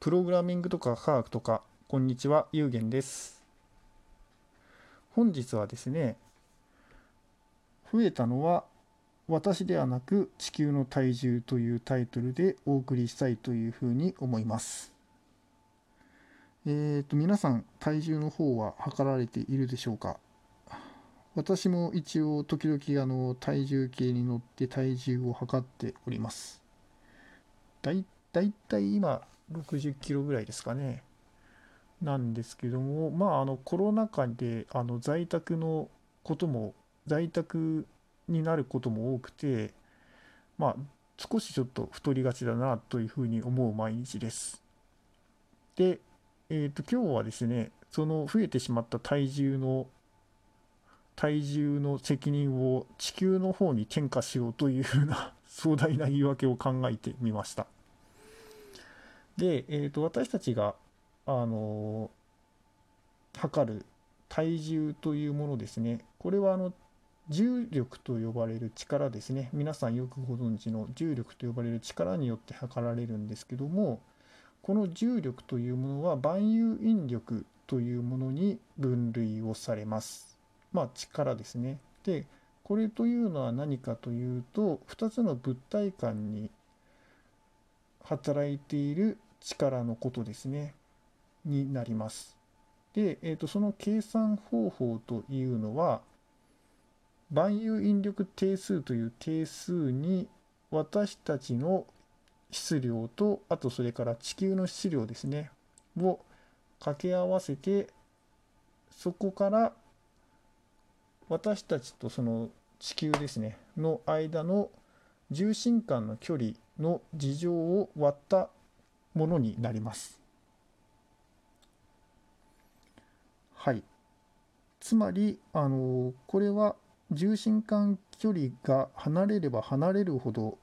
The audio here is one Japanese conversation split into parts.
プログラミングとか科学とか、こんにちは、ゆうげんです。本日はですね、増えたのは私ではなく地球の体重というタイトルでお送りしたいというふうに思います。えっ、ー、と、皆さん、体重の方は測られているでしょうか？私も一応時々あの体重計に乗って体重を測っております。だいたい今60キロぐらいですかね。なんですけども、まああのコロナ禍であの在宅のことも在宅になることも多くて、まあ少しちょっと太りがちだなというふうに思う毎日です。で、えっ、ー、と今日はですね、その増えてしまった体重の体重の責任を地球の方に転嫁しようというふうな壮大な言い訳を考えてみました。で、えーと、私たちが、あの測る体重というものですね。これはあの重力と呼ばれる力ですね。皆さんよくご存知の重力と呼ばれる力によって測られるんですけども、この重力というものは万有引力というものに分類をされます。まあ、力ですね。でこれというのは何かというと2つの物体間に働いている力のことですね。になります。で、えーと、その計算方法というのは万有引力定数という定数に私たちの質量とあとそれから地球の質量ですね。を掛け合わせてそこから私たちとその地球ですね。の間の重心間の距離の事情を割ったものになります。はい。つまり、あのこれは重心間距離が離れれば離れるほど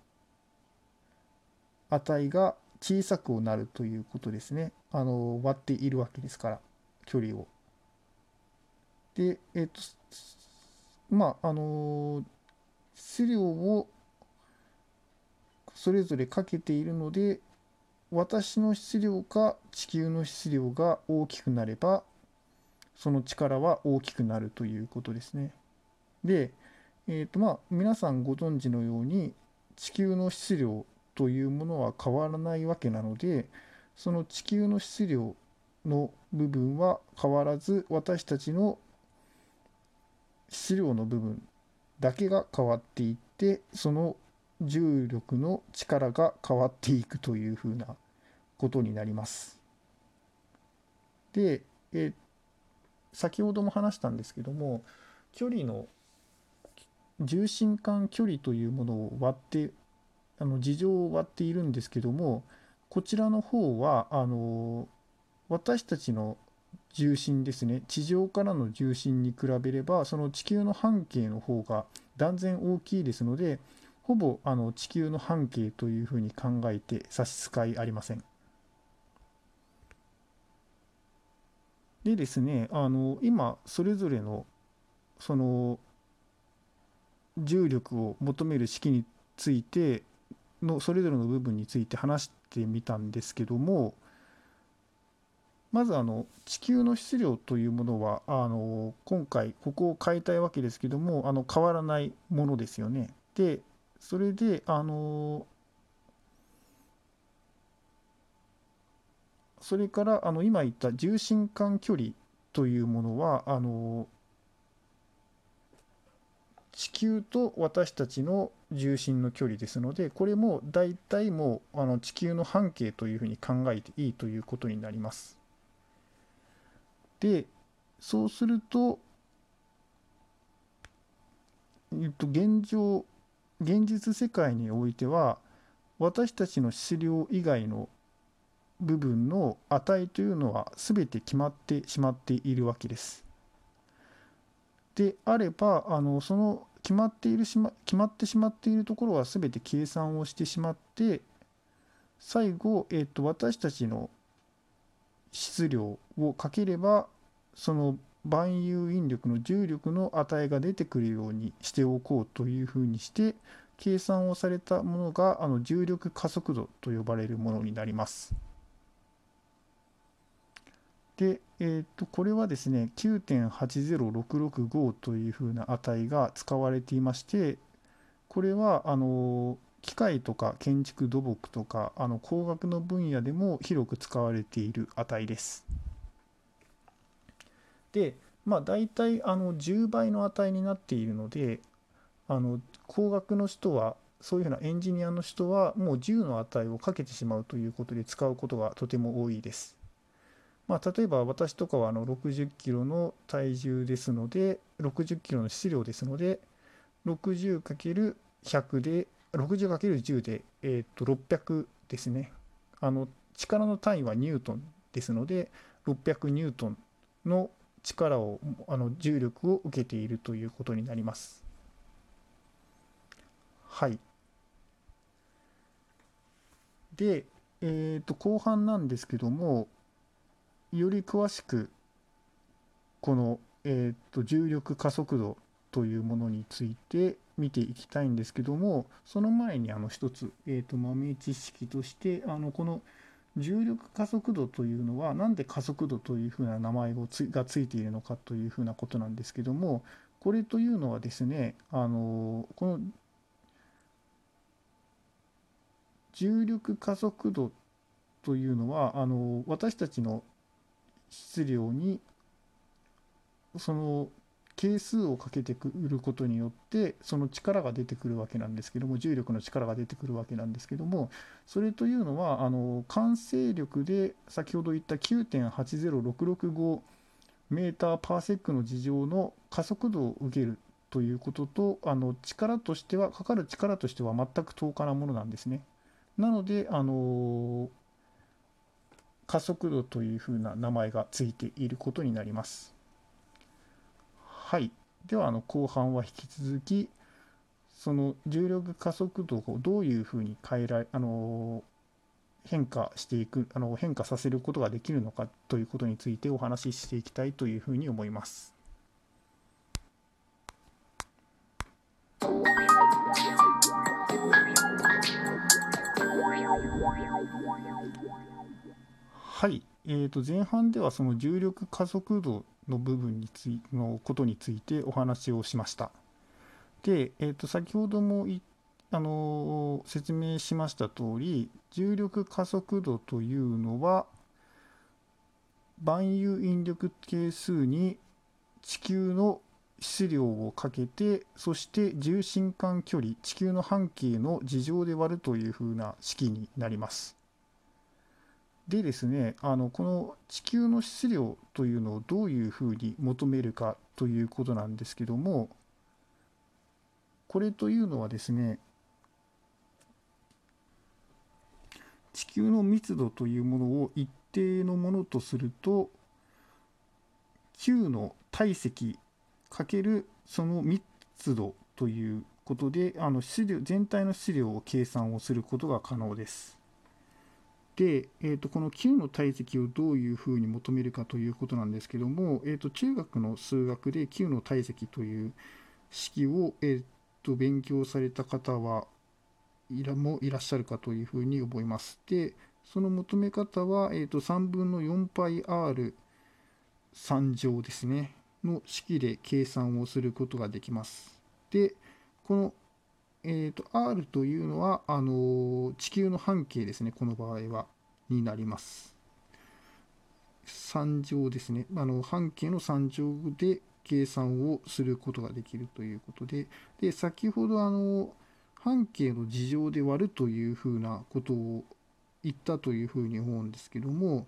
値が小さくなるということですね。あの割っているわけですから、距離を。で、えっと、まああの質量をそれぞれかけているので私の質量か地球の質量が大きくなればその力は大きくなるということですね。で、えーとまあ、皆さんご存知のように地球の質量というものは変わらないわけなのでその地球の質量の部分は変わらず私たちの質量の部分だけが変わっていってその重力の力が変わっていくというふうなことになります。で、え先ほども話したんですけども距離の重心間距離というものを割ってあの事情を割っているんですけどもこちらの方はあの私たちの重心ですね地上からの重心に比べればその地球の半径の方が断然大きいですのでほぼあの地球の半径というふうに考えて差し支えありません。でですねあの今それぞれのその重力を求める式についてのそれぞれの部分について話してみたんですけどもまずあの地球の質量というものはあの今回ここを変えたいわけですけどもあの変わらないものですよね。でそれであのそれからあの今言った重心間距離というものはあの地球と私たちの重心の距離ですのでこれも大体もうあの地球の半径というふうに考えていいということになります。でそうすると、えっと、現状現実世界においては私たちの質量以外の部分の値というのは全て決まってしまっているわけです。であればあのその決まっているしま決まってしまっているところは全て計算をしてしまって最後、えー、と私たちの質量をかければその万有引力の重力の値が出てくるようにしておこうというふうにして計算をされたものがあの重力加速度と呼ばれるものになります。で、えー、とこれはですね9.80665というふうな値が使われていましてこれはあの機械とか建築土木とかあの工学の分野でも広く使われている値です。でまあ大体あの10倍の値になっているのであの工学の人はそういうふうなエンジニアの人はもう10の値をかけてしまうということで使うことがとても多いです。まあ、例えば私とかはあの60キロの体重ですので60キロの質量ですので 60×100 で 60×10 で、えー、と600ですねあの力の単位はニュートンですので600ニュートンの力をあの重力を受けているということになります。はい。で、えー、と後半なんですけどもより詳しくこの、えー、と重力加速度というものについて見ていきたいんですけどもその前にあの一つ、えー、と豆知識としてあのこの重力加速度というのは何で加速度というふうな名前をつがついているのかというふうなことなんですけどもこれというのはですねあのこの重力加速度というのはあの私たちの質量にその係数をかけてくることによってその力が出てくるわけなんですけども重力の力が出てくるわけなんですけどもそれというのはあの慣性力で先ほど言った9.80665メーターパーセックの事情の加速度を受けるということとあの力としてはかかる力としては全く等価なものなんですね。なので、あの加速度というふうな名前がついていることになります。はい。では、あの後半は引き続き、その重力加速度をどういうふうに変えられ、あの変化していく、あの変化させることができるのかということについてお話ししていきたいというふうに思います。はい、えー、と前半ではその重力加速度の部分についのことについてお話をしました。で、えー、と先ほどもあの説明しました通り重力加速度というのは万有引力係数に地球の質量をかけてそして重心間距離地球の半径の事情で割るというふうな式になります。でですねあのこの地球の質量というのをどういうふうに求めるかということなんですけどもこれというのはですね地球の密度というものを一定のものとすると Q の体積かけるその密度ということであの質量全体の質量を計算をすることが可能です。で、えー、とこの Q の体積をどういうふうに求めるかということなんですけども、えー、と中学の数学で Q の体積という式を、えー、と勉強された方はいらもいらっしゃるかというふうに思います。で、その求め方は、えー、と3分の 4πr3 乗ですね、の式で計算をすることができます。で、このえーと、R というのはあの地球の半径ですね、この場合は、になります。3乗ですね、あの半径の3乗で計算をすることができるということで、で先ほどあの半径の事情で割るというふうなことを言ったというふうに思うんですけども、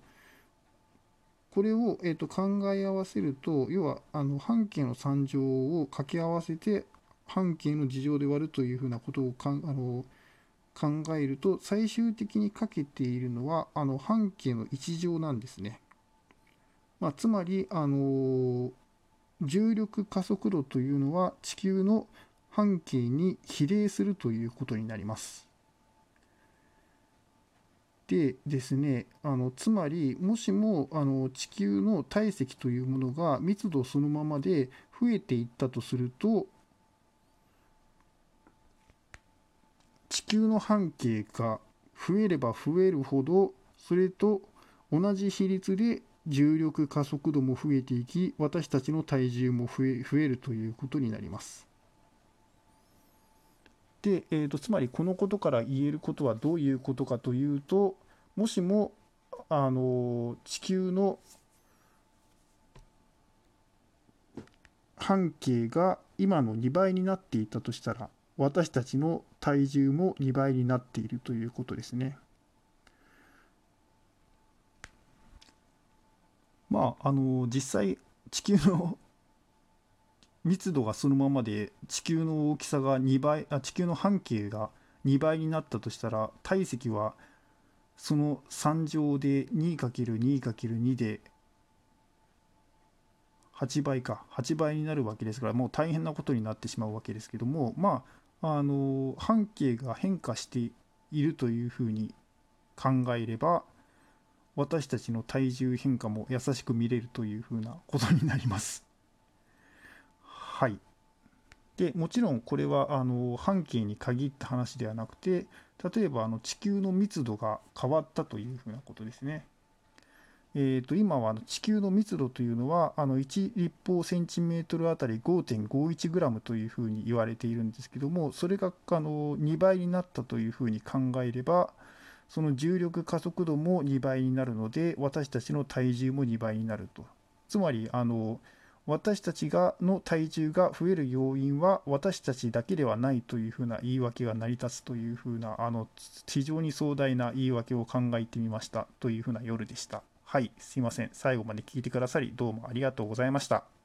これを、えーと考え合わせると、要はあの半径の3乗を掛け合わせて半径の事情で割るというふうなことをかんあの考えると最終的にかけているのはあの半径の1乗なんですね。まあ、つまりあの重力加速度というのは地球の半径に比例するということになります。でですねあのつまりもしもあの地球の体積というものが密度そのままで増えていったとすると球の半径が増えれば増えるほどそれと同じ比率で重力加速度も増えていき私たちの体重も増え増えるということになります。で、えーと、つまりこのことから言えることはどういうことかというともしもあの地球の半径が今の2倍になっていたとしたら私たちの体重も2倍になっているということですね。まああの実際地球の 密度がそのままで地球の大きさが2倍あ地球の半径が2倍になったとしたら体積はその3乗で 2×2×2 で8倍か8倍になるわけですからもう大変なことになってしまうわけですけどもまああの半径が変化しているというふうに考えれば私たちの体重変化も優しく見れるというふうなことになります。はい。でもちろんこれはあの半径に限った話ではなくて例えばあの地球の密度が変わったというふうなことですね。えー、と今は地球の密度というのはあの1立方センチメートルあたり5.51グラムというふうに言われているんですけどもそれがあの2倍になったというふうに考えればその重力加速度も2倍になるので私たちの体重も2倍になるとつまりあの私たちがの体重が増える要因は私たちだけではないというふうな言い訳が成り立つというふうなあの非常に壮大な言い訳を考えてみましたというふうな夜でした。はい、すいません。最後まで聞いてくださりどうもありがとうございました。